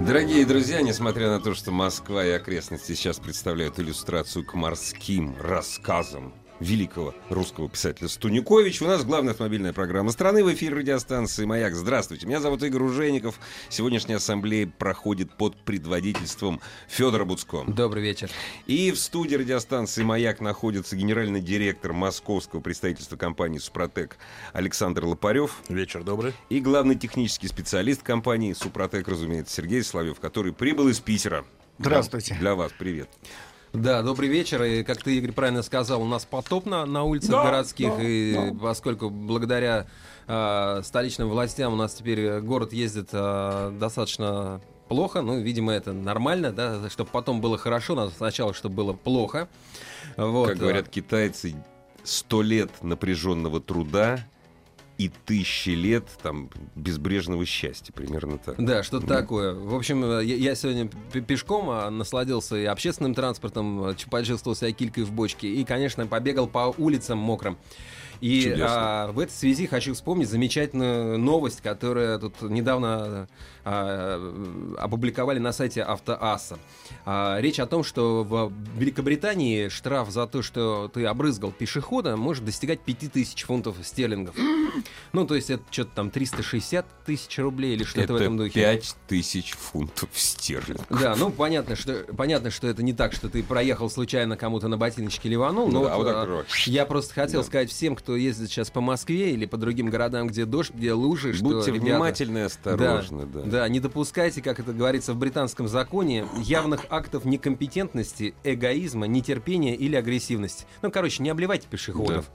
Дорогие друзья, несмотря на то, что Москва и окрестности сейчас представляют иллюстрацию к морским рассказам великого русского писателя Стунюкович. У нас главная автомобильная программа страны в эфире радиостанции «Маяк». Здравствуйте, меня зовут Игорь Ужеников. Сегодняшняя ассамблея проходит под предводительством Федора Буцко. Добрый вечер. И в студии радиостанции «Маяк» находится генеральный директор московского представительства компании «Супротек» Александр Лопарев. Вечер добрый. И главный технический специалист компании «Супротек», разумеется, Сергей Соловьев, который прибыл из Питера. Здравствуйте. Для, для вас привет. Да, добрый вечер. И, как ты, Игорь, правильно сказал, у нас потоп на, на улицах Да, городских. да, и да. поскольку благодаря э, столичным властям у нас теперь город ездит э, достаточно плохо, ну, видимо, это нормально, да, чтобы потом было хорошо, надо сначала, чтобы было плохо. Вот. Как говорят китайцы, сто лет напряженного труда и тысячи лет там безбрежного счастья, примерно так. Да, что-то Да. такое. В общем, э, я, я сегодня пешком а, насладился и общественным транспортом, э, почувствовал себя килькой в бочке, и, конечно, побегал по улицам мокрым. И Чудесно. а, в этой связи хочу вспомнить замечательную новость, которая тут недавно а, опубликовали на сайте Автоасса. А, речь о том, что в Великобритании штраф за то, что ты обрызгал пешехода, может достигать 5000 фунтов стерлингов. Ну, то есть это что-то там 360 тысяч рублей или что-то в этом Это духе. пять тысяч фунтов стерлингов. Да, ну понятно, что понятно, что это не так, что ты проехал случайно кому-то на ботиночке ливанул. Ну но да, а вот так а, раз. я просто хотел Да. сказать всем, кто ездит сейчас по Москве или по другим городам, где дождь, где лужи, что Будьте ребята, внимательны и осторожны. Да, да, не допускайте, как это говорится в британском законе, явных актов некомпетентности, эгоизма, нетерпения или агрессивности. Ну, короче, не обливайте пешеходов.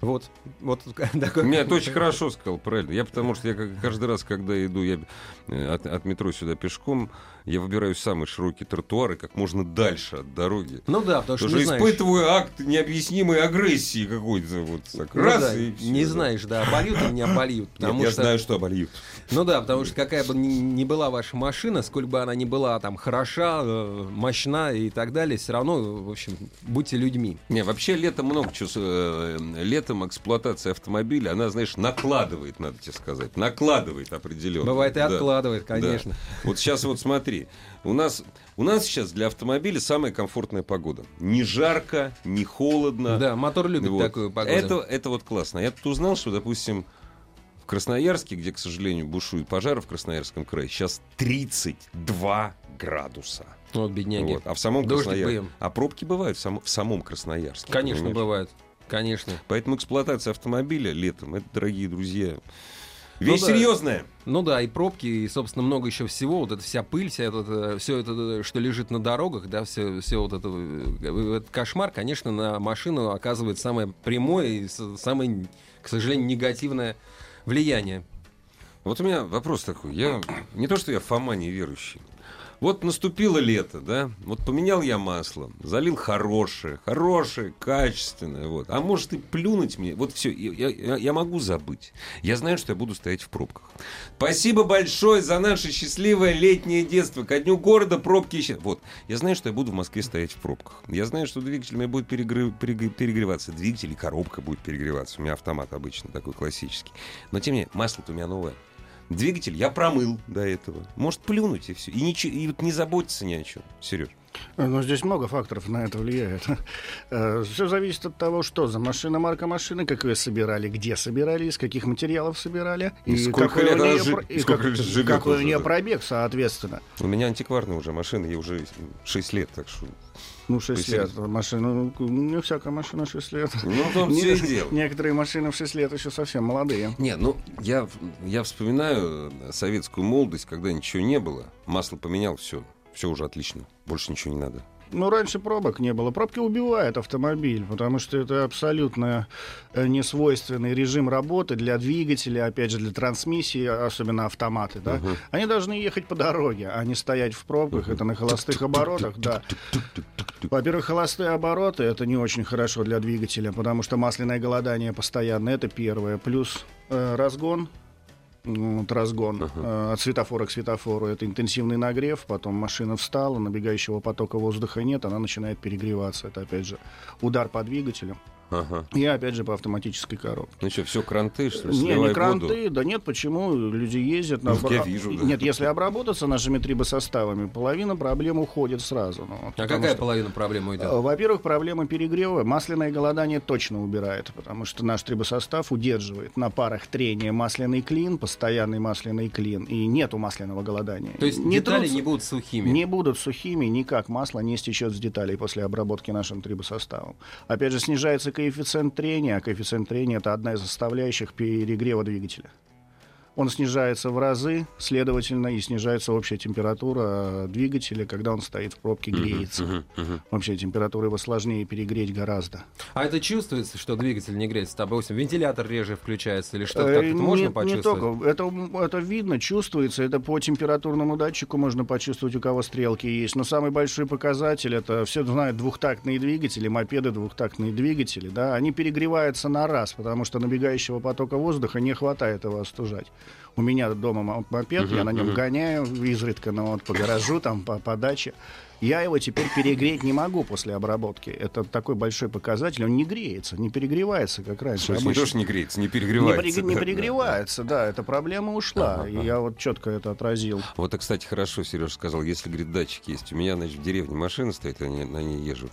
Вот, вот такой. Нет, ты очень хорошо сказал, правильно. Я потому что я каждый раз, когда иду я, э, от, от метро сюда пешком, я выбираю самые широкие тротуары как можно дальше от дороги. Ну да, потому что Потому что знаешь. испытываю акт необъяснимой агрессии какой-то. Вот так. Ну раз да, и всё, не да. знаешь, да, обольют или не обольют. Нет, Потому я что знаю, что обольют. Ну да, потому что какая бы ни, была ваша машина, сколь бы она ни была там хороша, э, мощна и так далее, все равно, в общем, будьте людьми. Не, вообще летом много чего. с- э, Летом эксплуатация автомобиля, она, знаешь, накладывает, надо тебе сказать. Накладывает определенно. Бывает и Да. откладывает, Да. конечно. Вот сейчас вот смотри. У нас, у нас сейчас для автомобиля самая комфортная погода. Не жарко, не холодно. Да, мотор любит Вот. такую погоду. Это, это вот классно. Я тут узнал, что, допустим, в Красноярске, где, к сожалению, бушуют пожары в Красноярском крае, сейчас 32 градуса. Вот, бедняги. Вот. А в самом Красноярске... А пробки бывают в, само- в самом Красноярске. Конечно, понимаешь? бывает. Конечно. Поэтому эксплуатация автомобиля летом, это, дорогие друзья, вещь Ну да. серьезная. Ну да, и пробки, и, собственно, много еще всего. Вот эта вся пыль, вся это, все это, что лежит на дорогах, да, все, все вот это, э, этот кошмар, конечно, на машину оказывает самое прямое и самое, к сожалению, негативное влияние. Вот у меня вопрос такой. Я не то, что я Фома неверующий. Вот наступило лето, да? Вот поменял я масло, залил хорошее, хорошее, качественное, вот. А может и плюнуть мне? Вот все, я, я- я могу забыть. Я знаю, что я буду стоять в пробках. Спасибо большое за наше счастливое летнее детство. Ко дню города пробки еще. Вот, я знаю, что я буду в Москве стоять в пробках. Я знаю, что двигатель у меня будет перегры- перегры- перегреваться. Двигатель и коробка будет перегреваться. У меня автомат обычно такой классический. Но тем не менее, масло-то у меня новое. Двигатель я промыл до этого. Может плюнуть и все. И, ничего, и вот не заботиться ни о чем. Сереж. Но здесь много факторов на это влияет. Все зависит от того, что за машина, марка машины, как ее собирали, где собирали, из каких материалов собирали. И сколько какой лет у нее жи- про- и как- какой у нее пробег, соответственно. У меня антикварная уже машина, ей уже 6 лет, так что... Ну, 6 Вы лет. Машина, ну, не всякая машина 6 лет. Ну, в том все и дело. Некоторые машины в 6 лет еще совсем молодые. Не, ну, я, я вспоминаю э, советскую молодость, когда ничего не было. Масло поменял, все. Все уже отлично. Больше ничего не надо. Ну, раньше пробок не было. Пробки убивают автомобиль, потому что это абсолютно э, несвойственный режим работы для двигателя, опять же, для трансмиссии, особенно автоматы, да. Мгм. Они должны ехать по дороге, а не стоять в пробках, это на холостых оборотах, да. Во-первых, холостые обороты это не очень хорошо для двигателя, потому что масляное голодание постоянно, это первое. Плюс э, разгон, вот разгон э, от светофора к светофору, это интенсивный нагрев, потом машина встала, набегающего потока воздуха нет, она начинает перегреваться. Это опять же удар по двигателю Ага. и опять же по автоматической коробке. Ну что, все кранты, что ли? Не, не кранты, воду. да нет, почему? Люди ездят на... Ну, я вижу, да. Нет, если обработаться нашими трибосоставами, половина проблем уходит сразу. ну, вот, А какая что- половина проблемы Э, идет? Во-первых, проблема перегрева. Масляное голодание точно убирает, потому что наш трибосостав удерживает на парах трения масляный клин, постоянный масляный клин, и нету масляного голодания. То есть Не детали трутся- не будут сухими. не будут сухими, никак масло не стечет с деталей после обработки нашим трибосоставом. Опять же, снижается коэффициент трения, а коэффициент трения это одна из составляющих перегрева двигателя. Он снижается в разы, следовательно, и снижается общая температура двигателя, когда он стоит в пробке, греется. Мгм, мгм. Общая температура его сложнее перегреть гораздо. А это чувствуется, что двигатель не греется? Допустим, вентилятор реже включается или что-то? Э, Как это можно не- не почувствовать? только. Это, это видно, чувствуется. Это по температурному датчику можно почувствовать, у кого стрелки есть. Но самый большой показатель это все знают двухтактные двигатели, мопеды двухтактные двигатели. Да, они перегреваются на раз, потому что набегающего потока воздуха не хватает его остужать. У меня дома мо- мопед, я на нем гоняю изредка, но вот по гаражу, там, по, по даче. Я его теперь перегреть не могу после обработки. Это такой большой показатель. Он не греется, не перегревается, как раньше. не Обычно. то, что не греется, не Не, перегревается. перег- не да, да, перегревается, да, эта проблема ушла. Ага, и я вот четко это отразил. да. Вот, это, кстати, хорошо, Сережа сказал, если, говорит, датчик есть. У меня, значит, в деревне машина стоит, я на ней езжу.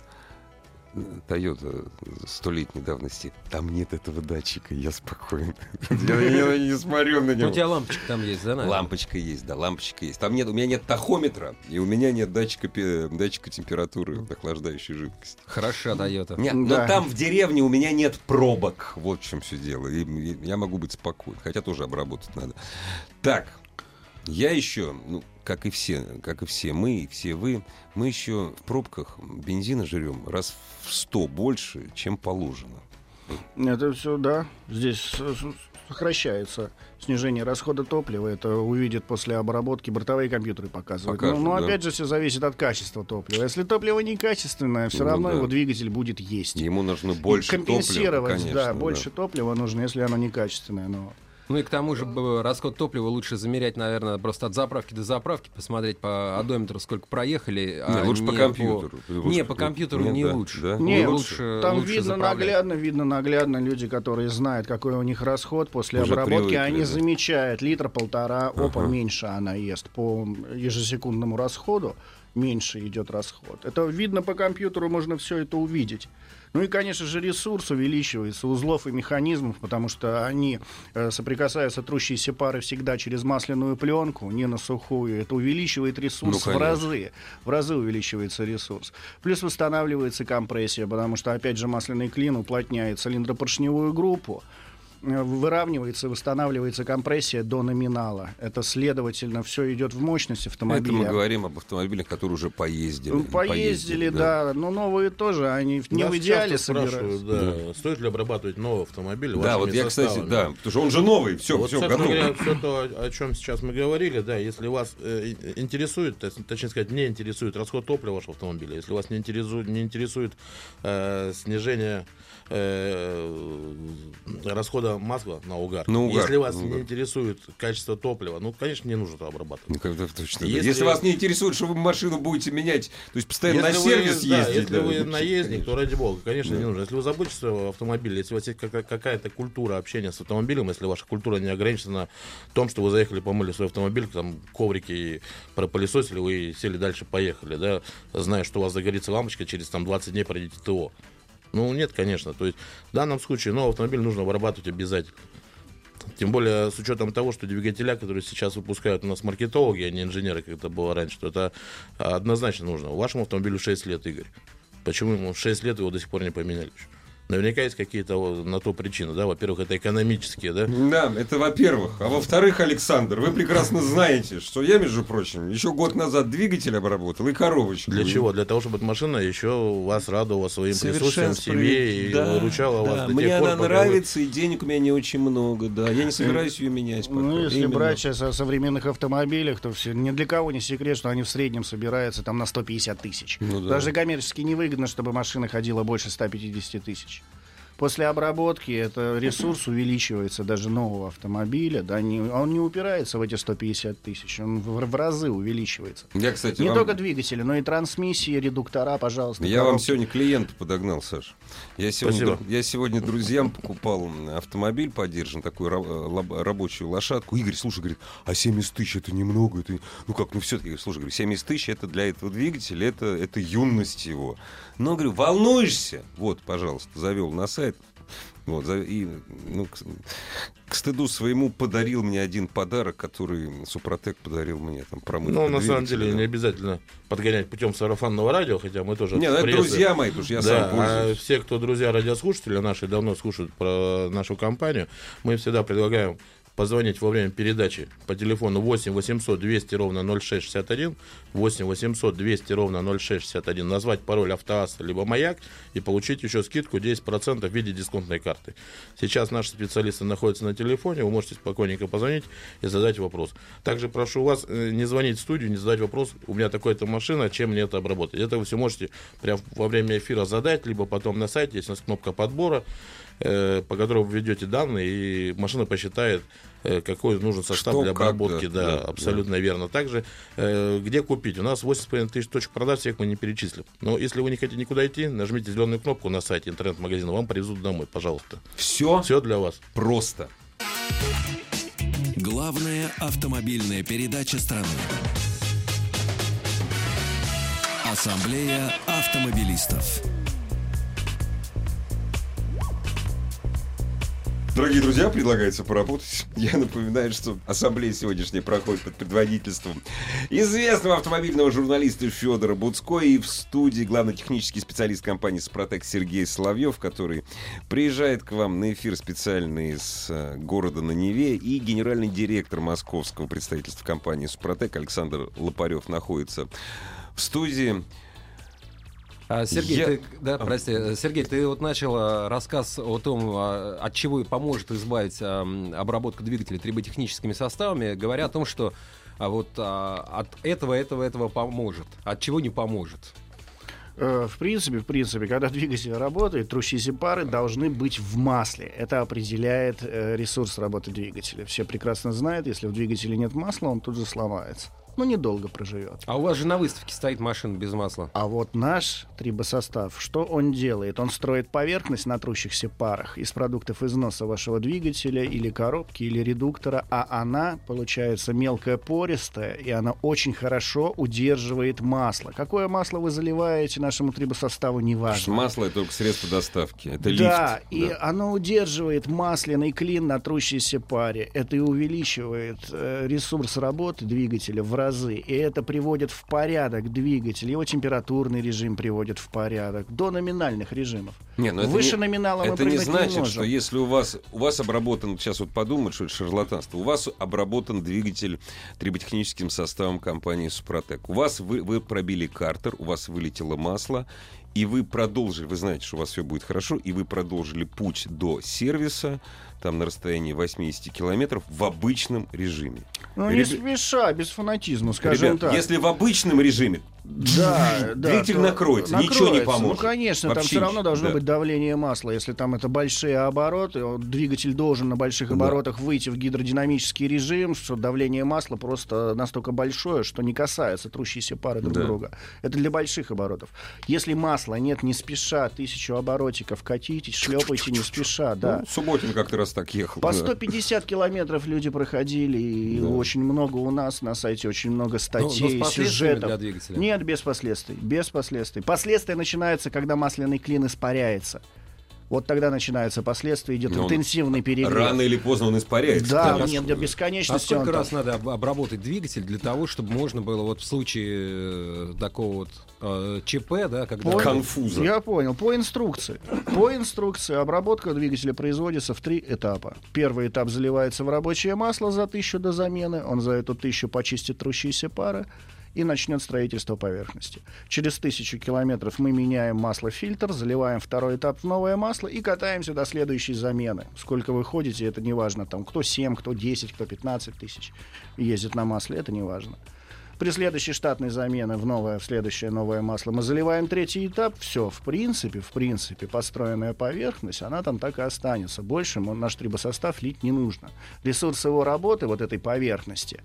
Тойота столетней давности. Там нет этого датчика, я спокоен. Я не смотрю на Ну, него. у тебя лампочка там есть, да? Лампочка есть, да, лампочка есть. Там нет, у меня нет тахометра, и у меня нет датчика, датчика температуры охлаждающей жидкости. Хороша Тойота. Нет, Да. но там в деревне у меня нет пробок. Вот в чем все дело. Я могу быть спокоен. Хотя тоже обработать надо. Так, я еще, ну, как и все, как и все мы, и все вы, мы еще в пробках бензина жрем раз в сто больше, чем положено. Это все, да, здесь сокращается снижение расхода топлива. Это увидят после обработки бортовые компьютеры показывают. Покажут, но но да. опять же все зависит от качества топлива. Если топливо некачественное, все Ну равно да. его двигатель будет есть. Ему нужно И больше компенсировать, топлива, да, конечно, больше топлива нужно, если оно некачественное. Но Ну и к тому же расход топлива лучше замерять, наверное, просто от заправки до заправки, посмотреть по одометру, сколько проехали. Не, а лучше по не компьютеру. Лучше Не, по- по компьютеру Нет, не да, лучше. да? Не, Нет, лучше, там лучше видно заправлять. наглядно, видно наглядно люди, которые знают, какой у них расход после Уже обработки, привыкли, они да. замечают литр-полтора, опа, Ага. меньше она ест. По ежесекундному расходу меньше идет расход. Это видно по компьютеру, можно все это увидеть. Ну и, конечно же, ресурс увеличивается, узлов и механизмов, потому что они э, соприкасаются, трущиеся пары всегда через масляную пленку, не на сухую. Это увеличивает ресурс Ну, в разы. В разы увеличивается ресурс. Плюс восстанавливается компрессия, потому что, опять же, масляный клин уплотняет цилиндропоршневую группу. Э, Выравнивается, восстанавливается компрессия до номинала. Это, следовательно, все идет в мощность Это автомобиля. мы говорим об автомобилях, которые уже поездили. Ну, Поездили, да. Но новые тоже, они не Нас в идеале часто спрашивают, собираются. да, стоит ли обрабатывать новый автомобиль Да, вот я, кстати, составами? да, потому что он же новый, все, вот, все, готово. говоря, все то, о- чем сейчас мы говорили, да, если вас э, интересует, точнее сказать, не интересует расход топлива вашего автомобиля, если вас не интересует, не интересует э, снижение э, расхода масла на угар, На угар, если вас на не угар. интересует качество топлива, ну, конечно, не нужно это обрабатывать. Ну, как-то точно. Если- Если... вас не интересует, что вы машину будете менять, то есть постоянно на вы, сервис да, ездить. если да, вы ну, наездник, конечно. то ради бога, конечно, Да. не нужно. Если вы заботитесь о автомобиле, если у вас есть какая- какая-то культура общения с автомобилем, если ваша культура не ограничена в том, что вы заехали, помыли свой автомобиль, там коврики и пропылесосили, вы сели дальше, поехали, да, зная, что у вас загорится лампочка, через там 20 дней пройдете ТО. Ну, нет, конечно. То есть в данном случае новый автомобиль нужно вырабатывать обязательно. Тем более с учетом того, что двигателя, которые сейчас выпускают у нас маркетологи, а не инженеры, как это было раньше, то это однозначно нужно. Вашему автомобилю 6 лет, Игорь. Почему ему 6 лет его до сих пор не поменяли? еще? Наверняка есть какие-то на то причины, да. Во-первых, это экономические, да. Да, это во-первых. А во-вторых, Александр, вы прекрасно знаете, что я, между прочим, еще год назад двигатель обработал и коробочку. Для чего? Для того, чтобы эта машина еще вас радовала своим присутствием в семье и Да, выручала да. вас до Мне тех пор, она пока вы- нравится, и денег у меня не очень много, да. Я не собираюсь ее менять пока. Ну, если Именно. брать сейчас о современных автомобилях, то все, ни для кого не секрет, что они в среднем собираются там на 150 тысяч. Ну да. Даже коммерчески невыгодно, чтобы машина ходила больше 150 тысяч. После обработки это ресурс увеличивается даже нового автомобиля, да, не, он не упирается в эти 150 тысяч, он в, в разы увеличивается. Я, кстати, Не вам... только двигатели, но и трансмиссии, редуктора, пожалуйста. Я вам коробки. сегодня клиента подогнал, Саш. Я сегодня, Спасибо. я сегодня друзьям покупал автомобиль подержан, такую рабочую лошадку. Игорь, слушай, говорит, а 70 тысяч это немного. Это... Ну как, ну все-таки, слушай, говорю, 70 тысяч это для этого двигателя, это, это юность его. Но, говорю, волнуешься? Вот, пожалуйста, завел на сайт. Вот, и, ну, к, к стыду своему подарил мне один подарок, который Супротек подарил мне. Там, промывка Ну, на самом деле, не обязательно подгонять путем сарафанного радио, хотя мы тоже... Не, ну, это друзья мои, потому что я да, сам а пользуюсь. все, кто друзья радиослушатели наши, давно слушают про нашу компанию, мы всегда предлагаем позвонить во время передачи по телефону 8 800 200 ровно 0661, 8 800 200 ровно 0661, назвать пароль автоаз либо маяк и получить еще скидку 10% в виде дисконтной карты. Сейчас наши специалисты находятся на телефоне, вы можете спокойненько позвонить и задать вопрос. Также прошу вас э, не звонить в студию, не задать вопрос, у меня такая-то машина, чем мне это обработать. Это вы все можете прямо во время эфира задать, либо потом на сайте есть у нас кнопка подбора, э, по которой вы введете данные, и машина посчитает, э, какой нужен состав Что, для как, обработки. да, да, да, абсолютно верно. Также, э, где купить? У нас 8,5 тысяч точек продаж, всех мы не перечислим. Но если вы не хотите никуда идти, нажмите зеленую кнопку на сайте интернет-магазина, вам привезут домой, пожалуйста. Все Все для вас. просто. Главная автомобильная передача страны. Ассамблея автомобилистов. Дорогие друзья, предлагается поработать. Я напоминаю, что ассамблея сегодняшняя проходит под предводительством известного автомобильного журналиста Федора Буцко и в студии главный технический специалист компании «Спротек» Сергей Соловьев, который приезжает к вам на эфир специально из э, города на Неве и генеральный директор московского представительства компании «Супротек» Александр Лопарев находится в студии. А, Сергей, Я- ты, да, прости, э, Сергей, ты вот начал а, рассказ о том, а, от чего поможет избавить а, м, обработку двигателя триботехническими составами, говоря о том, что а, вот а, от этого, этого, этого поможет, от чего не поможет. Э, В принципе, в принципе, когда двигатель работает, трущиеся пары должны быть в масле. Это определяет э, ресурс работы двигателя. Все прекрасно знают, если в двигателе нет масла, он тут же сломается. Ну, недолго проживет. А у вас же на выставке стоит машина без масла. А вот наш трибосостав, что он делает? Он строит поверхность на трущихся парах из продуктов износа вашего двигателя или коробки, или редуктора, а она, получается, мелкая пористая, и она очень хорошо удерживает масло. Какое масло вы заливаете нашему трибосоставу, неважно. Масло — это только средство доставки. Это Да, лифт. и оно удерживает масляный клин на трущейся паре. Это и увеличивает э, ресурс работы двигателя в разы. И это приводит в порядок двигатель. Его температурный режим приводит в порядок. До номинальных режимов. Не, ну это Выше не- номинала мы Это не значит, можем. что если у вас, у вас обработан, сейчас вот подумают, что это шарлатанство, у вас обработан двигатель триботехническим составом компании Супротек. У вас вы, вы пробили картер, у вас вылетело масло, и вы продолжили, вы знаете, что у вас все будет хорошо, и вы продолжили путь до сервиса, там на расстоянии 80 километров в обычном режиме. Ну, не Ребя- спеша, без фанатизма, скажем Ребят, так. если в обычном режиме, Да, да. Двигатель то- накроется, ничего не поможет. Ну, конечно, там Вообще все равно должно да. быть давление масла. Если там это большие обороты, двигатель должен на больших Да. оборотах выйти в гидродинамический режим, что давление масла просто настолько большое, что не касается трущейся пары друг Да. друга. Это для больших оборотов. Если масла нет, не спеша, тысячу оборотиков катитесь, шлепайте не спеша, да. ну, Субботин как-то раз так ехал. По да. 150 километров люди проходили, и Да. очень много у нас на сайте, очень много Ну, но статей, с последствиями сюжетов. для двигателя. Нет, без последствий. Без последствий. Последствия начинаются, когда масляный клин испаряется. Вот тогда начинаются последствия, идет Но он интенсивный перегрев. Рано или поздно он испаряется. Да, потому нет, до бесконечности. А сколько он раз там. надо об- обработать двигатель для того, чтобы можно было вот в случае э, такого вот э, ЧП, да, когда... Понял. Конфуза. Я понял. По инструкции. По инструкции обработка двигателя производится в три этапа. Первый этап заливается в рабочее масло за тысячу до замены. Он за эту тысячу почистит трущиеся пары и начнет строительство поверхности. Через тысячу километров мы меняем масло-фильтр, заливаем второй этап в новое масло и катаемся до следующей замены. Сколько вы ходите, это не важно. Там кто 7, кто 10, кто 15 тысяч ездит на масле, это не важно. При следующей штатной замене в новое, в следующее новое масло мы заливаем третий этап. Все, в принципе, в принципе, построенная поверхность, она там так и останется. Больше ему наш трибосостав лить не нужно. Ресурс его работы, вот этой поверхности,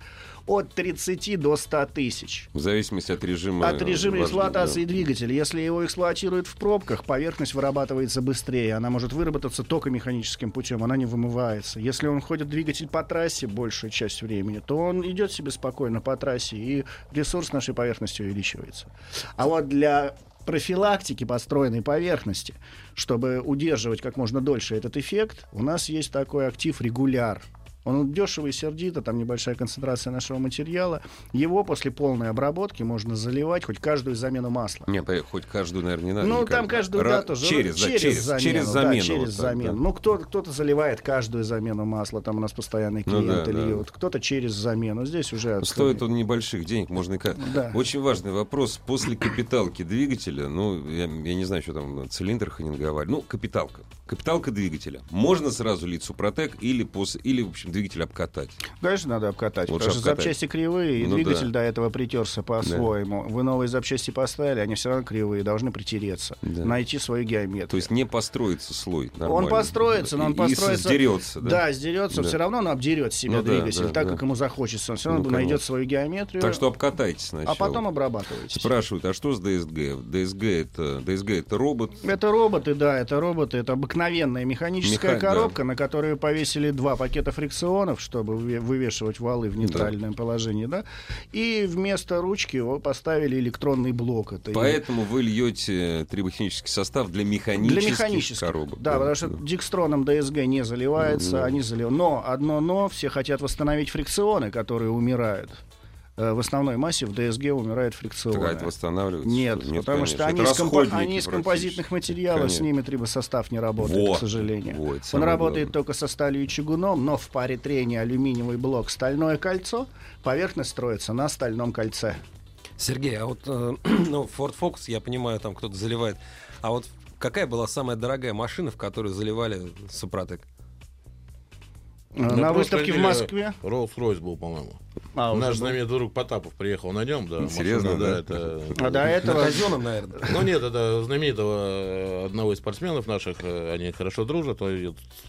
от 30 до 100 тысяч. В зависимости от режима... От режима эксплуатации да. двигателя. Если его эксплуатируют в пробках, поверхность вырабатывается быстрее. Она может выработаться только механическим путем, она не вымывается. Если он ходит двигатель по трассе большую часть времени, то он идет себе спокойно по трассе, и ресурс нашей поверхности увеличивается. А вот для профилактики построенной поверхности, чтобы удерживать как можно дольше этот эффект, у нас есть такой актив регуляр. Он дешево и сердито, там небольшая концентрация нашего материала. Его после полной обработки можно заливать хоть каждую замену масла. Не, хоть каждую, наверное, не надо. Ну, никак. там каждую, Ра- да, тоже. Через, да, через, замену, через да, замену. через вот замену. да. Ну, кто, кто-то заливает каждую замену масла, там у нас постоянные Ну клиенты да, да. льют. Кто-то через замену. Здесь уже... от- Стоит он небольших денег, можно и как. Да. Очень важный вопрос. После капиталки двигателя, ну, я, я не знаю, что там, цилиндр ханинговали. Ну, капиталка. Капиталка двигателя. Можно сразу лить Супротек или, после, или в общем, двигатель обкатать. Конечно, надо обкатать, Лучше потому что обкатать. запчасти кривые, и Ну двигатель да. до этого притерся по-своему. Вы новые запчасти поставили, они все равно кривые, должны притереться, Да. найти свою геометрию. То есть не построится слой нормально. Он построится, но он И- построится... И сдерется, да? Да, сдерется, Да. все равно он обдерет себя Ну да, двигатель, да, так да. как ему захочется. Он все равно Ну, найдет свою геометрию, Так что обкатайте сначала. а потом обрабатывайте. Спрашивают, а что с ДСГ? ДСГ это, ДСГ это робот. Это роботы, да, это роботы, это обыкновенная механическая Меха- да. коробка, на которую повесили два пакета фрикционов, чтобы выве- вывешивать валы в нейтральном положении, да, и вместо ручки его поставили электронный блок. Это и- Поэтому вы льете триботехнический состав для механических, для механических коробок. Да, потому что дикстроном ДСГ не заливается, Ну, они залив... Но одно но, все хотят восстановить фрикционы, которые умирают. Э, В основной массе в ДСГ умирают фрикционы. Так, а это восстанавливается? Нет, потому конечно. что они из, компо- они из композитных материалов, с Конечно. ними трибосостав не работает, Вот, к сожалению. вот, Он работает главное. только со сталью и чугуном, но в паре трения алюминиевый блок, стальное кольцо, поверхность строится на стальном кольце. Сергей, а вот э, ну, Ford Focus, я понимаю, там кто-то заливает. А вот какая была самая дорогая машина, в которую заливали Супротек? Э, На на прошлой выставке в Москве. Rolls-Royce был, по-моему. А, Наш знаменитый друг Потапов приехал на нем, да. Серьезно, машина, да? это... А до На этого казенном, наверное. Ну нет, это знаменитого э, одного из спортсменов наших, э, они хорошо дружат.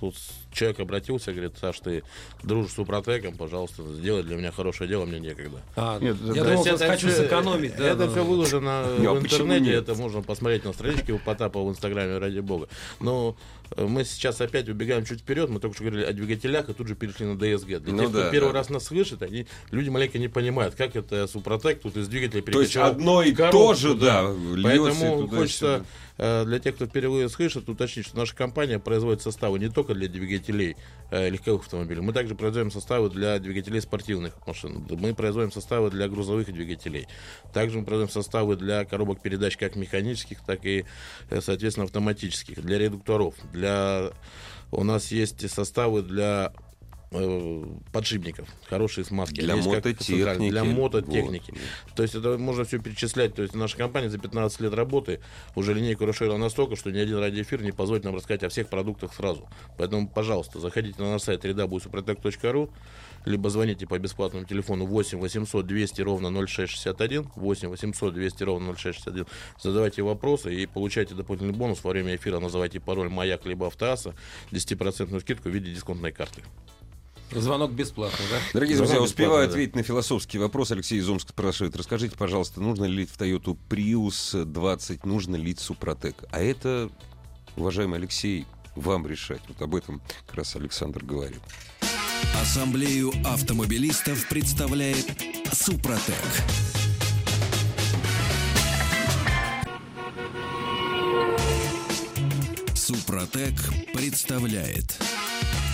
тут человек обратился, говорит, Саш, ты дружишь с Супротеком, пожалуйста, сделай для меня хорошее дело, мне некогда. А, Нет, я да. думал, То есть он хочу всё- сэкономить. да, это но- все выложено Не, а в интернете, нет? это можно посмотреть на страничке у Потапа в Инстаграме, ради бога. Но э, мы сейчас опять убегаем чуть вперед, мы только что говорили о двигателях, и тут же перешли на ДСГ. Для Ну тех, кто да, первый да. раз нас слышит, они, люди маленько не понимают, как это Супротек тут из двигателя То есть перекачал одно и коробку, то же, да, льется Поэтому туда-сюда. хочется э, для тех, кто впервые слышит, уточнить, что наша компания производит составы не только для двигателей э, легковых автомобилей, мы также производим составы для двигателей спортивных машин, мы производим составы для грузовых двигателей, также мы производим составы для коробок передач как механических, так и, э, соответственно, автоматических, для редукторов, для у нас есть составы для э, подшипников, хорошие смазки. Для Есть как мототехники. Для мототехники. Вот. То есть это можно все перечислять. То есть наша компания за 15 лет работы уже линейку расширила настолько, что ни один радиоэфир не позволит нам рассказать о всех продуктах сразу. Поэтому, пожалуйста, заходите на наш сайт www.suprotec.ru либо звоните по бесплатному телефону 8 800 200 ровно 0661, 8 800 200 ровно 0661. Задавайте вопросы и получайте дополнительный бонус во время эфира. Называйте пароль «Маяк» либо «Автоаса», 10% скидку в виде дисконтной карты. Звонок бесплатный, да? Дорогие Звонок друзья, успеваю да. ответить на философский вопрос. Алексей из Омска спрашивает. Расскажите, пожалуйста, нужно ли лить в Toyota Prius 20, нужно лить Супротек? А это, уважаемый Алексей, вам решать. Вот об этом как раз Александр говорит. Ассамблею автомобилистов представляет. Супротек. Супротек представляет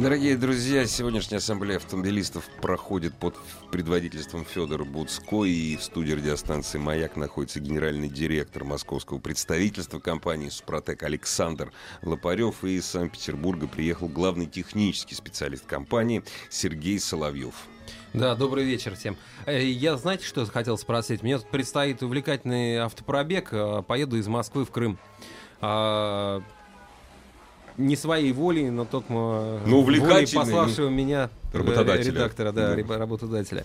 Дорогие друзья, сегодняшняя ассамблея автомобилистов проходит под предводительством Федора Буцко. И в студии радиостанции «Маяк» находится генеральный директор московского представительства компании «Супротек» Александр Лопарев. И из Санкт-Петербурга приехал главный технический специалист компании Сергей Соловьев. Да, добрый вечер всем. Э, Я, знаете, что хотел спросить? Мне тут предстоит увлекательный автопробег. э, Поеду из Москвы в Крым. Не своей волей, но только Ну, волей пославшего меня э, Работодателя. редактора, да, Да. работодателя.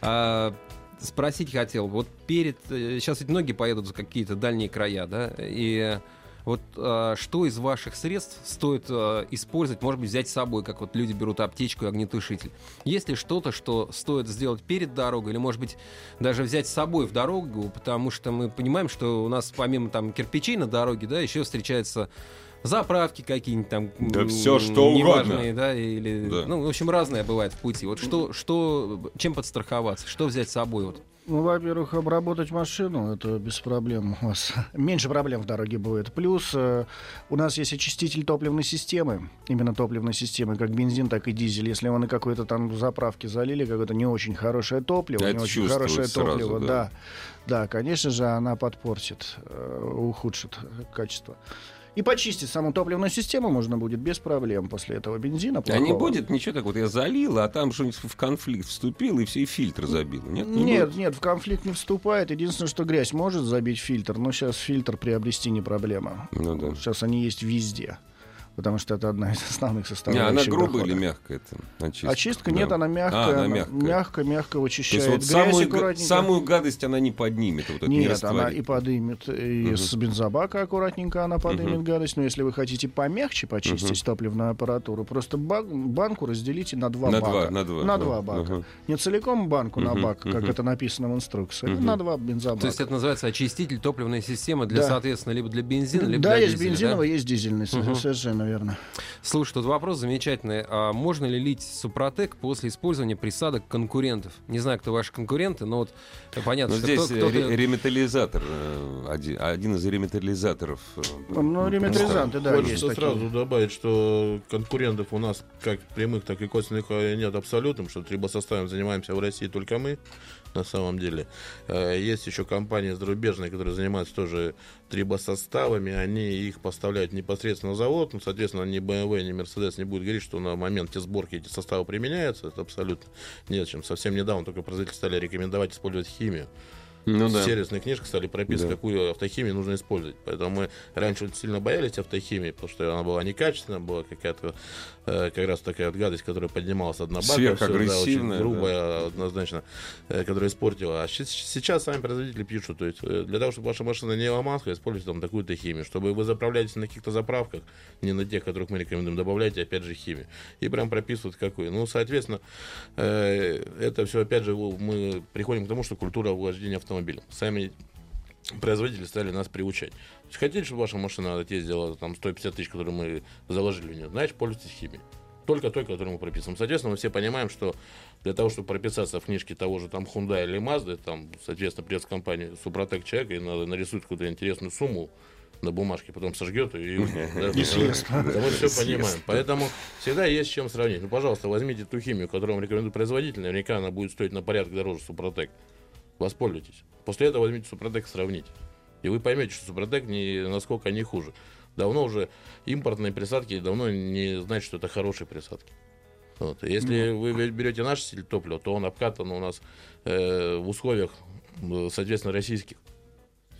А, Спросить хотел, вот перед... э, Сейчас ведь многие поедут за какие-то дальние края, да, и вот а, что из ваших средств стоит а, использовать, может быть, взять с собой, как вот люди берут аптечку и огнетушитель? Есть ли что-то, что стоит сделать перед дорогой, или, может быть, даже взять с собой в дорогу, потому что мы понимаем, что у нас помимо там кирпичей на дороге, да, еще встречаются заправки какие-нибудь там Да м, всё, что угодно. да, или Да. ну в общем разное бывает в пути. Вот что что чем подстраховаться, что взять с собой вот? Ну, во-первых, обработать машину, это без проблем у вас. Меньше проблем в дороге будет. Плюс э, у нас есть очиститель топливной системы, именно топливной системы, как бензин, так и дизель. Если вы на какой-то там заправке залили какое-то не очень хорошее топливо, Это не очень хорошее сразу, топливо, да. да. да, конечно же, она подпортит, э, ухудшит качество. И почистить саму топливную систему можно будет без проблем после этого бензина. А не плохого. будет ничего так вот, я залил, а там что-нибудь в конфликт вступил, и все, и фильтр забил. Нет, не Нет, будет? нет, в конфликт не вступает. Единственное, что грязь может забить фильтр, но сейчас фильтр приобрести не проблема. Ну да. Сейчас они есть везде. Потому что это одна из основных Не, составляющих. она грубая дохода. или мягкая? Это, очистка? Очистка Да. нет, она мягкая. А, она она мягкая. Мягко, мягко То вычищает есть вот грязь самую, самую гадость она не поднимет. Вот это не Нет, она и подымет и Мгм. с бензобака аккуратненько она подымет Мгм. гадость. Но если вы хотите помягче почистить топливную аппаратуру, просто ба- банку разделите на два На бака. два, на два, На да. два бака. Ага. Не целиком банку на Мгм, бак, как мгм. это написано в инструкции, Мгм. на два бензобака. То есть это называется очиститель топливной системы для, Да. соответственно, либо для бензина, либо да, для есть дизеля, да? бензиновый, есть дизельный, совершенно верно. Слушай, тут вопрос замечательный. А можно ли лить Супротек после использования присадок конкурентов? Не знаю, кто ваши конкуренты, но вот понятно, Но что здесь кто- э, кто-то- ре- реметализатор, э, один, один из реметализаторов. э, Ну, реметализанты, да, есть Хочется такие. сразу добавить, что конкурентов у нас как прямых, так и косвенных нет абсолютно, что трибосоставом занимаемся в России только мы, на самом деле. Э, Есть еще компании зарубежные, которые занимаются тоже трибосоставами, они их поставляют непосредственно на завод, ну, соответственно, ни BMW, ни Mercedes не будет говорить, что на моменте сборки эти составы применяются, это абсолютно нет чем. Совсем недавно только производители стали рекомендовать использовать химию. Ну да. сервисных книжках стали прописывать, Да. какую автохимию нужно использовать. Поэтому мы раньше сильно боялись автохимии, потому что она была некачественная, была какая-то э, как раз такая вот гадость, которая поднималась одна бака, Сверхагрессивная, очень грубая, однозначно, э, которая испортила. А сейчас сами производители пишут, то есть э, для того, чтобы ваша машина не ломалась, используйте там такую-то химию. Чтобы вы заправляетесь на каких-то заправках, не на тех, которых мы рекомендуем, добавляйте опять же химию. И прям прописывают какую. Ну, соответственно, э, это все опять же мы приходим к тому, что культура вождения автомобилем. Сами производители стали нас приучать. Хотите, чтобы ваша машина ездила там 150 тысяч, которые мы заложили в нее, значит, пользуйтесь химией. Только той, которую мы прописываем. Соответственно, мы все понимаем, что для того, чтобы прописаться в книжке того же там Hyundai или Mazda, там, соответственно, придется компания Супротек человек и надо нарисует какую-то интересную сумму на бумажке, потом сожгет ее и? Да мы все понимаем. Поэтому всегда есть с чем сравнить. Ну, пожалуйста, возьмите ту химию, которую вам рекомендует производитель. Наверняка она будет стоить на порядок дороже Супротек. Воспользуйтесь. После этого возьмите Супротек сравните. И вы поймете, что Супротек не, насколько не хуже. Давно уже импортные присадки давно не значит, что это хорошие присадки. Вот. Если вы берете наш стиль топлива, то он обкатан у нас э, в условиях, соответственно, российских.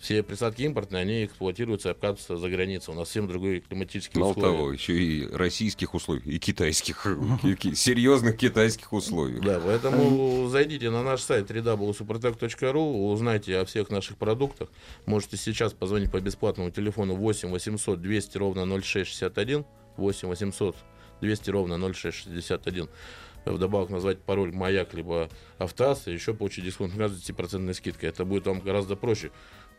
Все присадки импортные, они эксплуатируются и обкатываются за границей. У нас совсем другой климатический Мало условия. того, еще и российских условий, и китайских, серьезных китайских условий. Да, поэтому зайдите на наш сайт www.suprotec.ru, узнайте о всех наших продуктах. Можете сейчас позвонить по бесплатному телефону 8 800 200 ровно 0661, 8 800 200 ровно 0661. Вдобавок назвать пароль «Маяк» либо «Автоаз» и еще получить дисконт с 10% скидкой. Это будет вам гораздо проще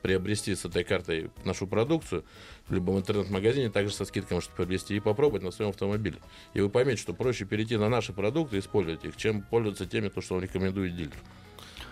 приобрести с этой картой нашу продукцию в любом интернет-магазине, также со скидкой можете приобрести и попробовать на своем автомобиле. И вы поймете, что проще перейти на наши продукты и использовать их, чем пользоваться теми, то, что вам рекомендует дилер.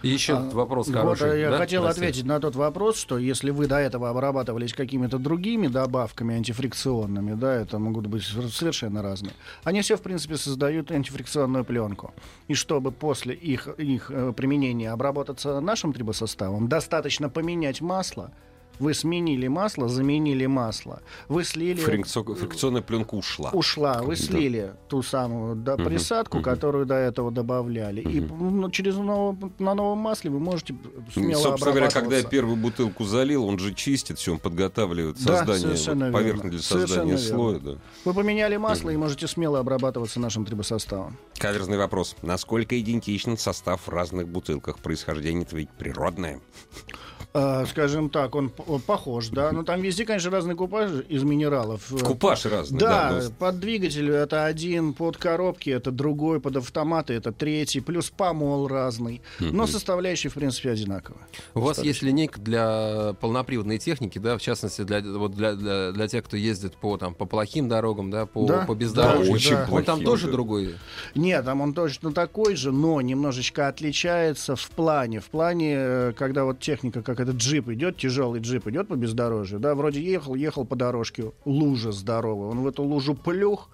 Еще А, вопрос вот, хороший. а я да? хотел Настя? ответить на тот вопрос, что если вы до этого обрабатывались какими-то другими добавками антифрикционными, да, это могут быть совершенно разные, они все, в принципе, создают антифрикционную пленку. И чтобы после их, их э, применения обработаться нашим трибосоставом, достаточно поменять масло, вы сменили масло, заменили масло, вы слили... Фрикцо- Фрикционная пленка ушла. Ушла, вы Да. слили ту самую да, Мгм, присадку, мгм. которую до этого добавляли. И ну, через ново- на новом масле вы можете смело Собственно говоря, когда я первую бутылку залил, он же чистит все, он подготавливает Да, создание вот, верно. поверхности для создания Совершенно слоя. верно. Да. Вы поменяли масло и можете смело обрабатываться нашим трибосоставом. Каверзный вопрос. Насколько идентичен состав в разных бутылках? Происхождение это ведь природное. А, скажем так, он похож, да. Но там везде, конечно, разный купаж из минералов. Купаж разный. Да, Да, но под двигатель это один, под коробки это другой, под автоматы это третий, плюс помол разный. Но составляющие, в принципе, одинаковые. У вас есть линейка для полноприводной техники, да, в частности для вот для, для, для тех, кто ездит по там по плохим дорогам, да, по, Да, по бездорожью. да, очень да. Он там тоже да. другой. Нет, там он точно такой же, но немножечко отличается в плане. В плане, э, когда вот техника, как этот джип идет, тяжелый джип идет по бездорожью, да, вроде ехал, ехал по дорожке, лужа здоровая, он в эту лужу плюх,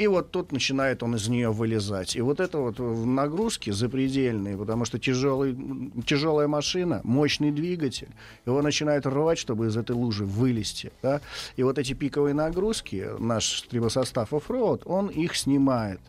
и вот тут начинает он из нее вылезать. И вот это вот нагрузки запредельные, потому что тяжелый, тяжелая машина, мощный двигатель, его начинает рвать, чтобы из этой лужи вылезти. Да? И вот эти пиковые нагрузки, наш трибосостав Off-Road, он их снимает.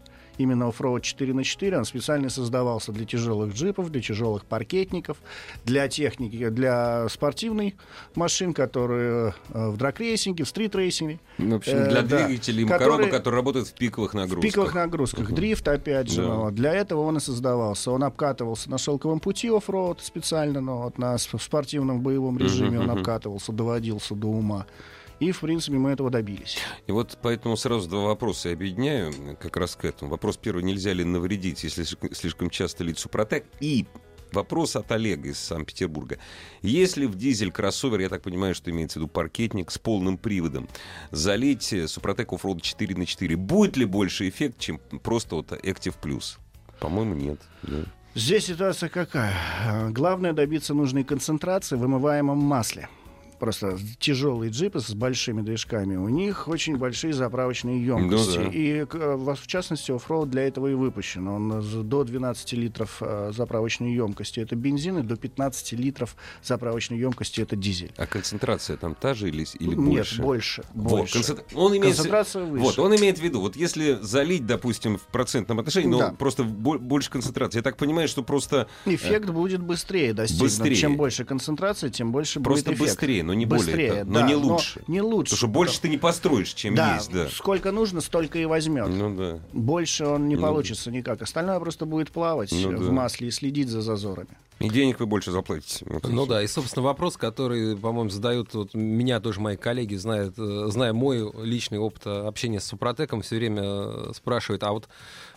Именно Off-Road 4 на 4 он специально создавался для тяжелых джипов, для тяжелых паркетников, для техники, для спортивных машин, которые э, в драгрейсинге, в стритрейсинге. В общем, Э, для да. двигателей Которые- коробок, которые работают в пиковых В нагрузках. пиковых нагрузках. Дрифт, опять же, Да. ну, вот. для этого он и создавался. Он обкатывался на шелковом пути оффроуд специально, но вот на в спортивном боевом режиме он мгм. обкатывался, доводился до ума. И, в принципе, мы этого добились. И вот поэтому сразу два вопроса я объединяю э, как раз к этому. Вопрос первый, нельзя ли навредить, если слишком- часто лить Супротек? И вопрос от Олега из Санкт-Петербурга. Если в дизель-кроссовер, я так понимаю, что имеется в виду паркетник с полным приводом, залить Супротек Offroad 4 на 4, будет ли больше эффект, чем просто вот Active Plus? По-моему, нет. да. Здесь ситуация какая? Э, Главное добиться нужной концентрации в вымываемом масле. Просто тяжелые джипы с большими движками, у них очень большие заправочные емкости. Ну да. И э, в частности, оффроуд для этого и выпущен. Он до 12 литров э, заправочной емкости это бензин, и до 15 литров заправочной емкости это дизель. А концентрация там та же или, или Нет, больше? больше. Вот, больше. концентра- он имеет... Концентрация выше. Вот, он имеет в виду, вот если залить, допустим, в процентном отношении, но Да. просто бо- больше концентрации. Я так понимаю, что просто, Эффект будет быстрее достигнут. Быстрее. Чем больше концентрация, тем больше просто будет эффект. быстрее, но не более Быстрее, но да, не лучше. не лучше. Потому что больше ты не построишь, чем да, есть, да. сколько нужно, столько и возьмет. Ну да. Больше он не Ну, получится никак. Остальное просто будет плавать Ну э, в да. масле и следить за зазорами. И денег вы больше заплатите. Вот Ну да, и, собственно, вопрос, который, по-моему, задают вот, меня тоже мои коллеги, знают, э, зная мой личный опыт общения с Супротеком, все время э, спрашивают, а вот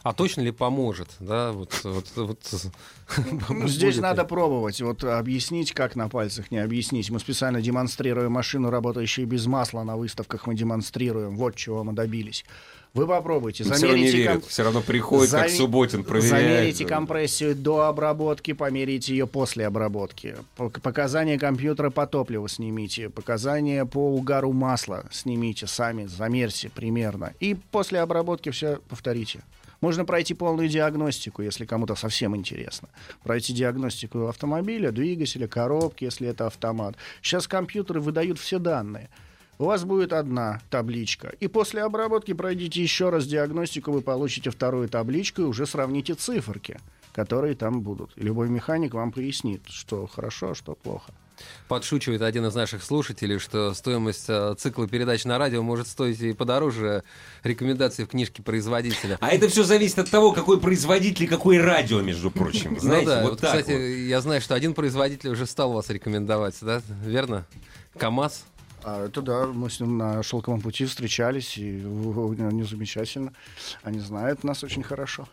а точно ли поможет? Да, вот, вот, вот, Здесь будет надо ли? пробовать. Вот объяснить, как на пальцах не объяснить. Мы специально демонстрируем машину, работающую без масла на выставках. Мы демонстрируем. Вот чего мы добились. Вы попробуйте. Но все равно не Замерите верят. ком- Все равно приходит, как Заме- Субботин, проверяет. Замерите компрессию до обработки, померите ее после обработки. Показания компьютера по топливу снимите, показания по угару масла снимите сами, замерьте примерно. И после обработки все повторите. Можно пройти полную диагностику, если кому-то совсем интересно. Пройти диагностику автомобиля, двигателя, коробки, если это автомат. Сейчас компьютеры выдают все данные. У вас будет одна табличка. И после обработки пройдите еще раз диагностику, вы получите вторую табличку и уже сравните циферки, которые там будут. И любой механик вам пояснит, что хорошо, а что плохо. Подшучивает один из наших слушателей, что стоимость э, цикла передач на радио может стоить и подороже рекомендаций в книжке производителя. А это все зависит от того, какой производитель и какое радио, между прочим. Знаете, ну да, вот, вот, так кстати, вот. я знаю, что один производитель уже стал вас рекомендовать, да? Верно? КАМАЗ. А это да, мы с ним на шелковом пути встречались, и они замечательно. Они знают нас очень хорошо.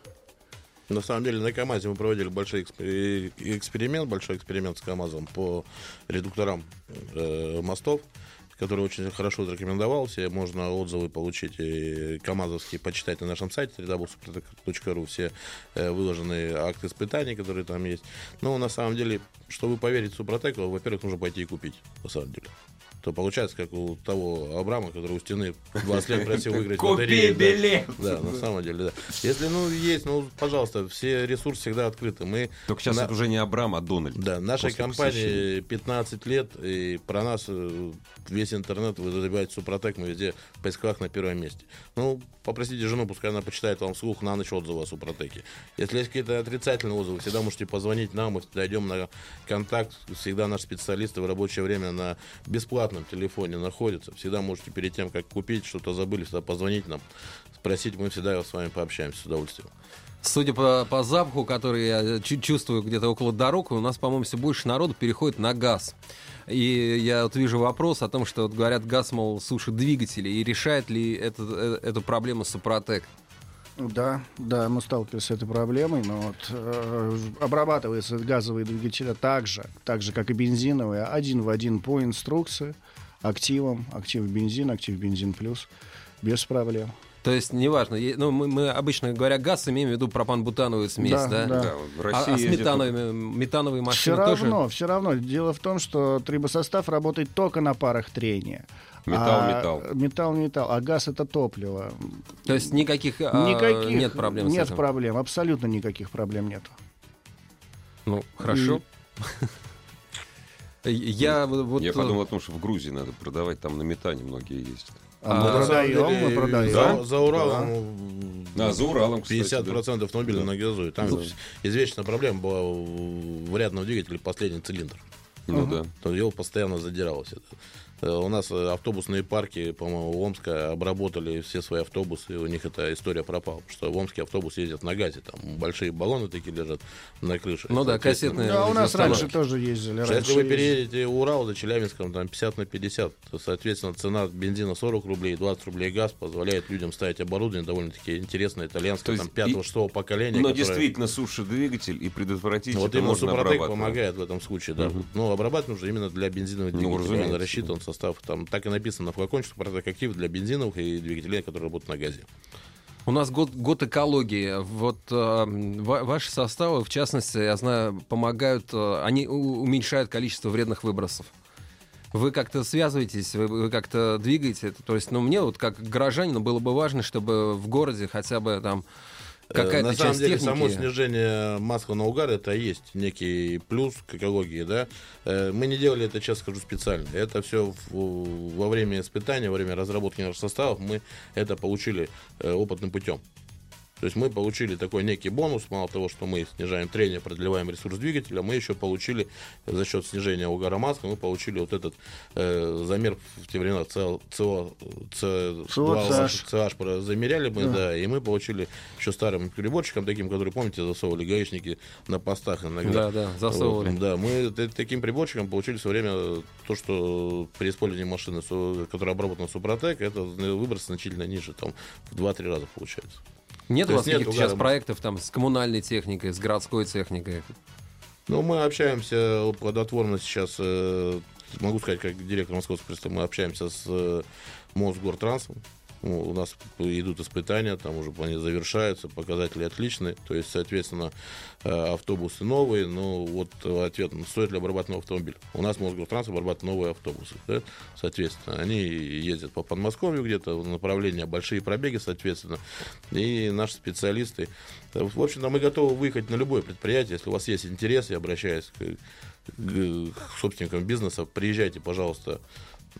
На самом деле на КАМАЗе мы проводили большой экспер- эксперимент, большой эксперимент с КАМАЗом по редукторам э, мостов, который очень хорошо зарекомендовался. Можно отзывы получить и КАМАЗовские почитать на нашем сайте www.suprotec.ru. Все э, выложенные акты испытаний, которые там есть. Но на самом деле, чтобы поверить Супротеку, во-первых, нужно пойти и купить, на самом деле то получается, как у того Абрама, который у стены 20 лет просил выиграть Купи билет! Да, на самом деле, да. Если, ну, есть, ну, пожалуйста, все ресурсы всегда открыты. Мы Только сейчас это уже не Абрам, а Дональд. да, нашей компании 15 лет, и про нас э, весь интернет, вы забиваете Супротек, мы везде в поисковых на первом месте. Ну, попросите жену, пускай она почитает вам вслух на ночь отзывы о Супротеке. Если есть какие-то отрицательные отзывы, всегда можете позвонить нам, мы дойдем на контакт. Всегда наши специалисты в рабочее время на бесплатном телефоне находятся. Всегда можете перед тем, как купить, что-то забыли, всегда позвонить нам, спросить, мы всегда с вами пообщаемся с удовольствием. Судя по, по запаху, который я чу- чувствую где-то около дорог, у нас, по-моему, все больше народу переходит на газ. И я вот вижу вопрос о том, что вот говорят, газ, мол, сушит двигатели. И решает ли это, э, эту проблему Супротек? Да, да, мы сталкивались с этой проблемой, но вот э, обрабатываются газовые двигатели так же, так же, как и бензиновые, один в один по инструкции, активом, актив бензин, актив бензин плюс, без проблем. То есть, неважно, ну, мы, мы обычно говоря газ, имеем в виду пропан-бутановую смесь, да? Да, да. Да, в А, России а с ездят метановыми, метановые машины Все тоже? равно, все равно. Дело в том, что трибосостав работает только на парах трения. Металл-металл. А, Металл-металл. А газ это топливо. То есть никаких, а, Никаких нет проблем с Нет этим? проблем, абсолютно никаких проблем нет. Ну, хорошо. Я вот... Я э, подумал о том, что в Грузии надо продавать, там на метане многие ездят. А А, мы самом продаем, мы продаем. За, за Уралом Да, А, за Уралом, кстати, 50% автомобилей Да. на газу. И там Да. извечная проблема была в вариантном двигателе последний цилиндр. Ну да. То его постоянно задиралось. Это. Э, У нас э, автобусные парки, по-моему, Омска обработали все свои автобусы, и у них эта история пропала. Потому что в Омске автобус ездят на газе, там большие баллоны такие лежат на крыше. Ну да, кассетные. Да, у нас раньше тоже ездили. раньше Если вы ездили. переедете Урал за Челябинском, там 50 на 50, то, соответственно, цена бензина 40 рублей, 20 рублей газ позволяет людям ставить оборудование довольно-таки интересное, итальянское, там есть 5-6 поколения. Но которое- действительно сушит двигатель и предотвратить вот именно Супротек помогает в этом случае, да. Но обрабатывать нужно именно для бензиновых Ну, двигателей. разумеется, Он рассчитан состав, там так и написано на флакончике Супротек актив для бензиновых и двигателей, которые работают на газе. У нас год, год экологии. Вот э, ва- ваши составы, в частности, я знаю, помогают, э, они уменьшают количество вредных выбросов. Вы как-то связываетесь, вы, вы как-то двигаете это? То есть, ну, мне вот как горожанину было бы важно, чтобы в городе хотя бы там какая-то На самом деле, техники... само снижение масла на угар это и есть некий плюс к экологии, да. Э, Мы не делали это, честно скажу, специально. Это все во время испытания, во время разработки наших составов мы это получили э, опытным путем. То есть мы получили такой некий бонус, мало того, что мы снижаем трение, продлеваем ресурс двигателя, мы еще получили за счет снижения угара масла, мы получили вот этот э, замер в те времена ЦО, ЦО, CH. CH про- замеряли мы, да. и мы получили еще старым приборчиком таким, который, помните, засовывали гаишники на постах иногда. Да, да, засовывали. Вот, да, мы таким приборчиком получили в свое время то, что при использовании машины, которая обработана Супротек, это выброс значительно ниже, там в 2-3 раза получается. Нет то у вас каких-то сейчас проектов там с коммунальной техникой, с городской техникой? Ну, мы общаемся плодотворно сейчас, э, могу сказать, как директор Московского мы общаемся с э, Мосгортрансом. Ну, у нас идут испытания, там уже они завершаются, показатели отличные. То есть, соответственно, э, автобусы новые, но вот ответ, стоит ли обрабатывать автомобиль? У нас Мосгортранс обрабатывает новые автобусы. да? Соответственно, они ездят по Подмосковью где-то, в направление большие пробеги, соответственно. И наши специалисты, э, в общем-то, мы готовы выехать на любое предприятие, если у вас есть интерес, я обращаюсь к, к собственникам бизнеса, приезжайте, пожалуйста,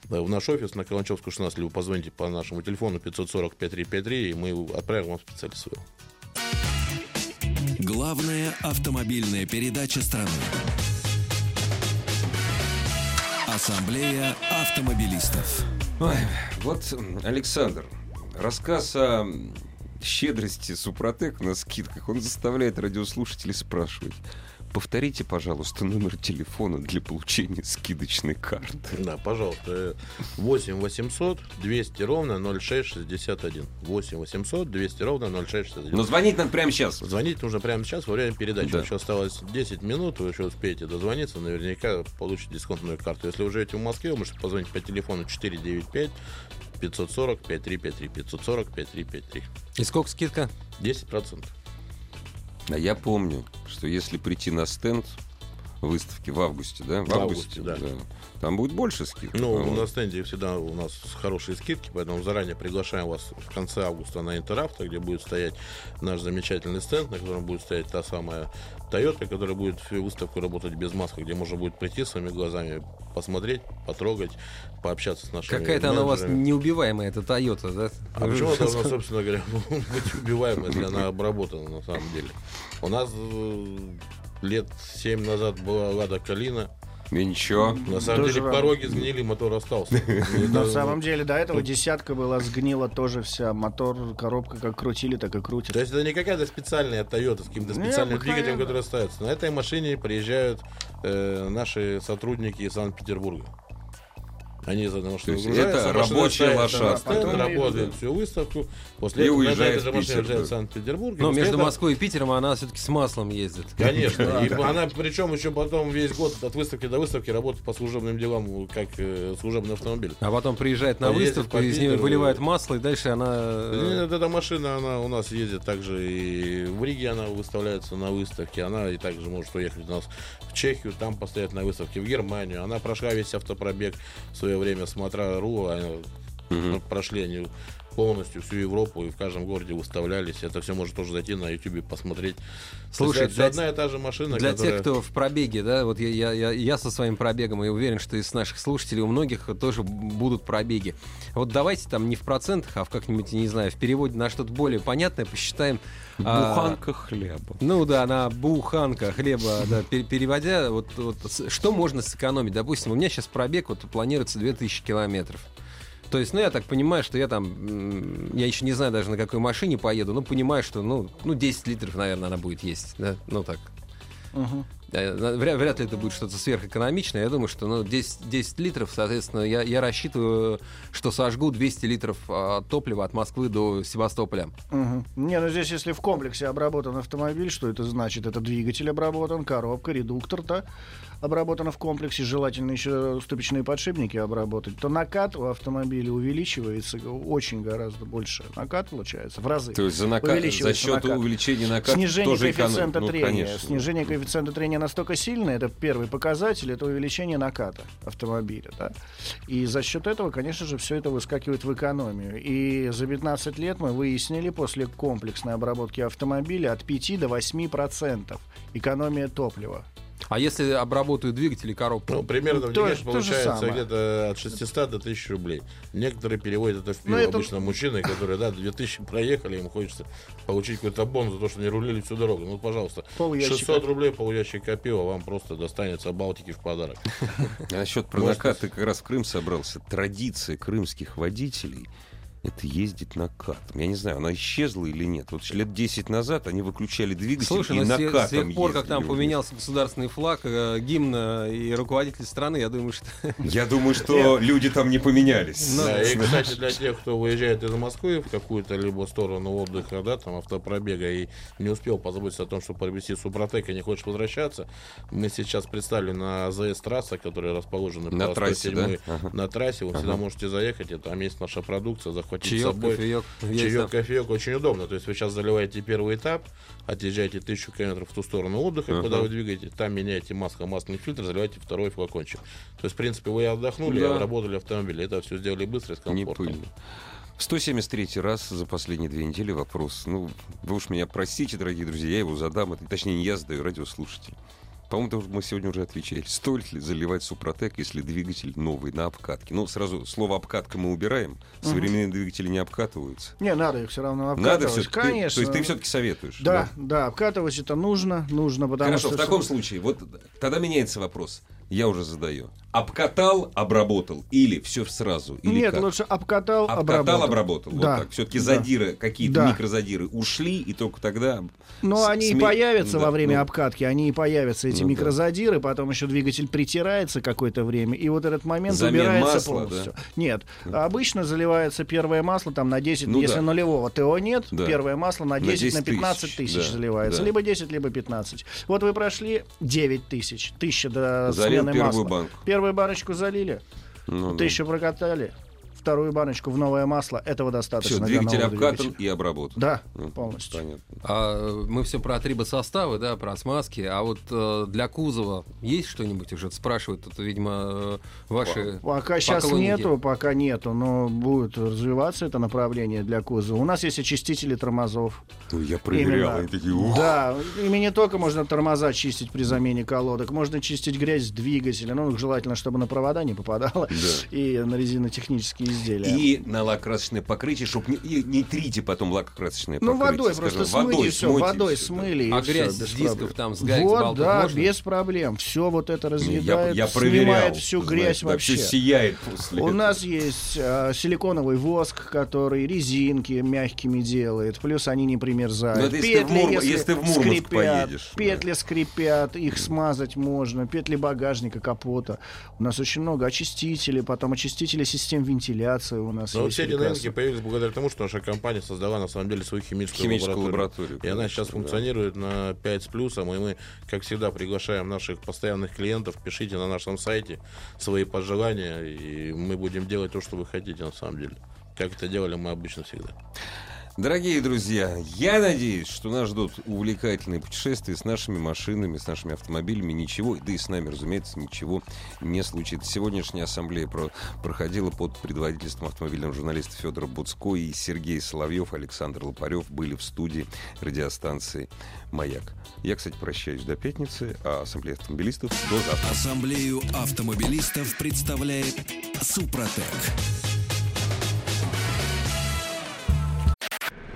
в наш офис на Каланчевскую 16, либо позвоните по нашему телефону 540-5353, и мы отправим вам специалиста своего. Главная автомобильная передача страны. Ассамблея автомобилистов. Ой, вот, Александр, рассказ о щедрости Супротек на скидках, он заставляет радиослушателей спрашивать, Повторите, пожалуйста, номер телефона для получения скидочной карты. Да, пожалуйста. 8 800 200 ровно 0661. 8 800 200 ровно 0661. Но звонить надо прямо сейчас. Звонить нужно прямо сейчас во время передачи. Да. Еще осталось 10 минут, вы еще успеете дозвониться, наверняка получите дисконтную карту. Если вы живете в Москве, вы можете позвонить по телефону 495 540 5353 540 5353. И сколько скидка? 10%. А я помню, что если прийти на стенд выставки в августе, да? В, В августе, августе, да. Там будет больше скидок. Ну, по-моему. на стенде всегда у нас хорошие скидки, поэтому заранее приглашаем вас в конце августа на Интеравто, где будет стоять наш замечательный стенд, на котором будет стоять та самая Toyota, которая будет всю выставку работать без маски, где можно будет прийти своими глазами, посмотреть, потрогать, пообщаться с нашими Какая-то она у вас неубиваемая, эта Тойота, да? А почему она должна, собственно говоря, быть убиваемой, если она обработана на самом деле? У нас э, лет 7 назад была Лада Калина. И ничего. На самом Тоже деле рано. пороги сгнили, мотор остался. На самом деле до этого десятка была сгнила тоже вся. Мотор, коробка как крутили, так и крутит. То есть это не какая-то специальная Toyota с каким-то специальным двигателем, который ставится. На этой машине приезжают э, наши сотрудники из Санкт-Петербурга. Они за машину То есть выгружаются, это рабочая лошадка. Потом работает всю выставку. После И этого уезжает этой же в машине Питер, уезжает в Санкт-Петербург. Ну, после между этого- Москвой и Питером она все-таки с маслом ездит. Конечно. И она, причем еще потом весь год от выставки до выставки работает по служебным делам, как э, служебный автомобиль. А потом приезжает на выставку, по из нее выливает масло, и дальше она... э, Нет, эта машина, она у нас ездит также и в Риге она выставляется на выставке. Она и также может уехать у нас в Чехию, там постоять на выставке, в Германию. Она прошла весь автопробег в свое время смотра.ру. Они, ну, прошли они полностью всю Европу и в каждом городе выставлялись. Это все может тоже зайти на YouTube посмотреть. Слушай, для- это одна и та же машина, Для которая... тех, кто в пробеге, да, вот я, я, я, я со своим пробегом, и уверен, что из наших слушателей у многих тоже будут пробеги. Вот давайте там не в процентах, а в как-нибудь, не знаю, в переводе на что-то более понятное посчитаем. а, Буханка хлеба. Ну да, на буханка хлеба, да, пер- переводя, вот, вот что можно сэкономить? Допустим, у меня сейчас пробег вот планируется 2000 километров. То есть, ну, я так понимаю, что я там, я еще не знаю даже на какой машине поеду, но понимаю, что, ну, ну 10 литров, наверное, она будет есть, да, ну так. Мгм. Вряд, вряд ли это будет что-то сверхэкономичное. Я думаю, что ну, 10, 10 литров, соответственно, я, я рассчитываю, что сожгу 200 литров а, топлива от Москвы до Севастополя. Мгм. Не, ну здесь, если в комплексе обработан автомобиль, что это значит? Это двигатель обработан, коробка, редуктор-то обработано в комплексе, желательно еще ступичные подшипники обработать, то накат у автомобиля увеличивается очень гораздо больше. Накат получается в разы. То есть за, нака- за счет накат. увеличения наката Снижение тоже эконом- коэффициента ну, трения. конечно. Снижение коэффициента трения настолько сильное, это первый показатель, это увеличение наката автомобиля. Да? И за счет этого, конечно же, все это выскакивает в экономию. И за 15 лет мы выяснили после комплексной обработки автомобиля от 5 до 8 процентов экономия топлива. А если обработаю двигатель и коробку? Ну, примерно в То- то же получается где-то от 600 до 1000 рублей. Некоторые переводят это в пиво. Ну, это- Обычно мужчины, которые, да, 2000 проехали, им хочется получить какой-то бонус за то, что они рулили всю дорогу. Ну, пожалуйста, Пол ящика. 600 рублей, пол ящика пива вам просто достанется Балтики в подарок. А насчет про накат ты как раз в Крым собрался. Традиция крымских водителей это ездить накатом. Я не знаю, она исчезла или нет. Вот лет 10 назад они выключали двигатель Слушай, и ну с тех, накатом с тех пор, как там уже. поменялся государственный флаг, э, гимн и руководитель страны, я думаю, что... Я думаю, что люди там не поменялись. Ну, Да, и, кстати, для тех, кто выезжает из Москвы в какую-то либо сторону отдыха, да, там автопробега и не успел позаботиться о том, чтобы приобрести Супротек и не хочешь возвращаться, мы сейчас представили на АЗС трасса, которая расположена На по трассе, 107-й, да? На трассе, вы всегда можете заехать, и там есть наша продукция, захватить с Чаек, собой. кофеек. Чаек, кофеек очень удобно. То есть вы сейчас заливаете первый этап, отъезжаете тысячу километров в ту сторону отдыха, Ага. куда вы двигаете, там меняете масло, масляный фильтр, заливаете второй флакончик. То есть, в принципе, вы отдохнули, Да. обработали автомобиль. Это все сделали быстро и с Не комфортом. пыльно. В 173 раз за последние две недели вопрос. Ну, вы уж меня простите, дорогие друзья, я его задам. Это, точнее, не я задаю, радиослушатель. По-моему, мы сегодня уже отвечали. Стоит ли заливать Супротек, если двигатель новый на обкатке? Ну, сразу слово обкатка мы убираем. Современные двигатели не обкатываются. Не, надо их все равно Надо обкатывать. все Конечно. То есть ты все-таки советуешь? Да, да, обкатывать это нужно, нужно, потому Хорошо, что... в таком случае, вот тогда меняется вопрос. Я уже задаю. Обкатал, обработал или все сразу? Или Нет, как? лучше обкатал, Обкатал, обработал. обработал. Да. Вот так. Все-таки Да. задиры, какие-то Да. микрозадиры ушли, и только тогда. Но с- они и сме- появятся Да, во время ну, обкатки, они и появятся, эти Ну да. микрозадиры, потом еще двигатель притирается какое-то время, и вот этот момент Замен убирается масла, полностью. Нет, обычно заливается первое масло там на 10, Ну если да. нулевого ТО нет, Да. первое масло на 10, на 10 15 тысяч, тысяч да, заливается, да. либо 10, либо 15. Вот вы прошли 9 тысяч, 1000 до Залил первую масла. банку. Первую баночку залили, ну, да. тысячу прокатали, вторую баночку в новое масло, этого достаточно. Все, двигатель обкатан двигателя. и обработан. Да, Ну, полностью. Понятно. А мы все про трибосоставы, да, про смазки. А вот э, для кузова есть что-нибудь уже? Спрашивают тут, видимо, э, ваши Пока сейчас поклонники. нету, пока нету, но будет развиваться это направление для кузова. У нас есть очистители тормозов. Ну, я Именно. они такие, «Ух». Да, ими не только можно тормоза чистить при замене колодок, можно чистить грязь с двигателя. Ну, желательно, чтобы на провода не попадало. И на резинотехнические изделия. И на лакокрасочное покрытие, чтобы не, и не трите потом лакокрасочное Ну, покрытие. водой скажем, просто смыли, все, смойте водой да. смыли. и А всё, грязь без с дисков проблем. там, с гаек, с Вот, да, можно? без проблем. Все вот это разъедает, Я, я проверял. снимает всю грязь да, вообще. Все сияет после У этого. нас есть а, силиконовый воск, который резинки мягкими делает, плюс они не примерзают. Ну, это если в Мур- если ты в Мурманск скрипят, поедешь, да. петли скрипят, их смазать можно, петли багажника, капота. У нас очень много очистителей, потом очистители систем вентиляции у нас Но вот все эти прекрасно. новинки появились благодаря тому, что наша компания создала на самом деле свою химическую, Химическую лабораторию, И она сейчас да. функционирует на 5 с плюсом. И мы, как всегда, приглашаем наших постоянных клиентов. Пишите на нашем сайте свои пожелания, и мы будем делать то, что вы хотите на самом деле. Как это делали мы обычно всегда. Дорогие друзья, я надеюсь, что нас ждут увлекательные путешествия с нашими машинами, с нашими автомобилями. Ничего, да и с нами, разумеется, ничего не случится. Сегодняшняя ассамблея про- проходила под предводительством автомобильного журналиста Федора Буцко и Сергей Соловьев, Александр Лопарев были в студии радиостанции «Маяк». Я, кстати, прощаюсь до пятницы, а ассамблея автомобилистов до завтра. Ассамблею автомобилистов представляет Супротек.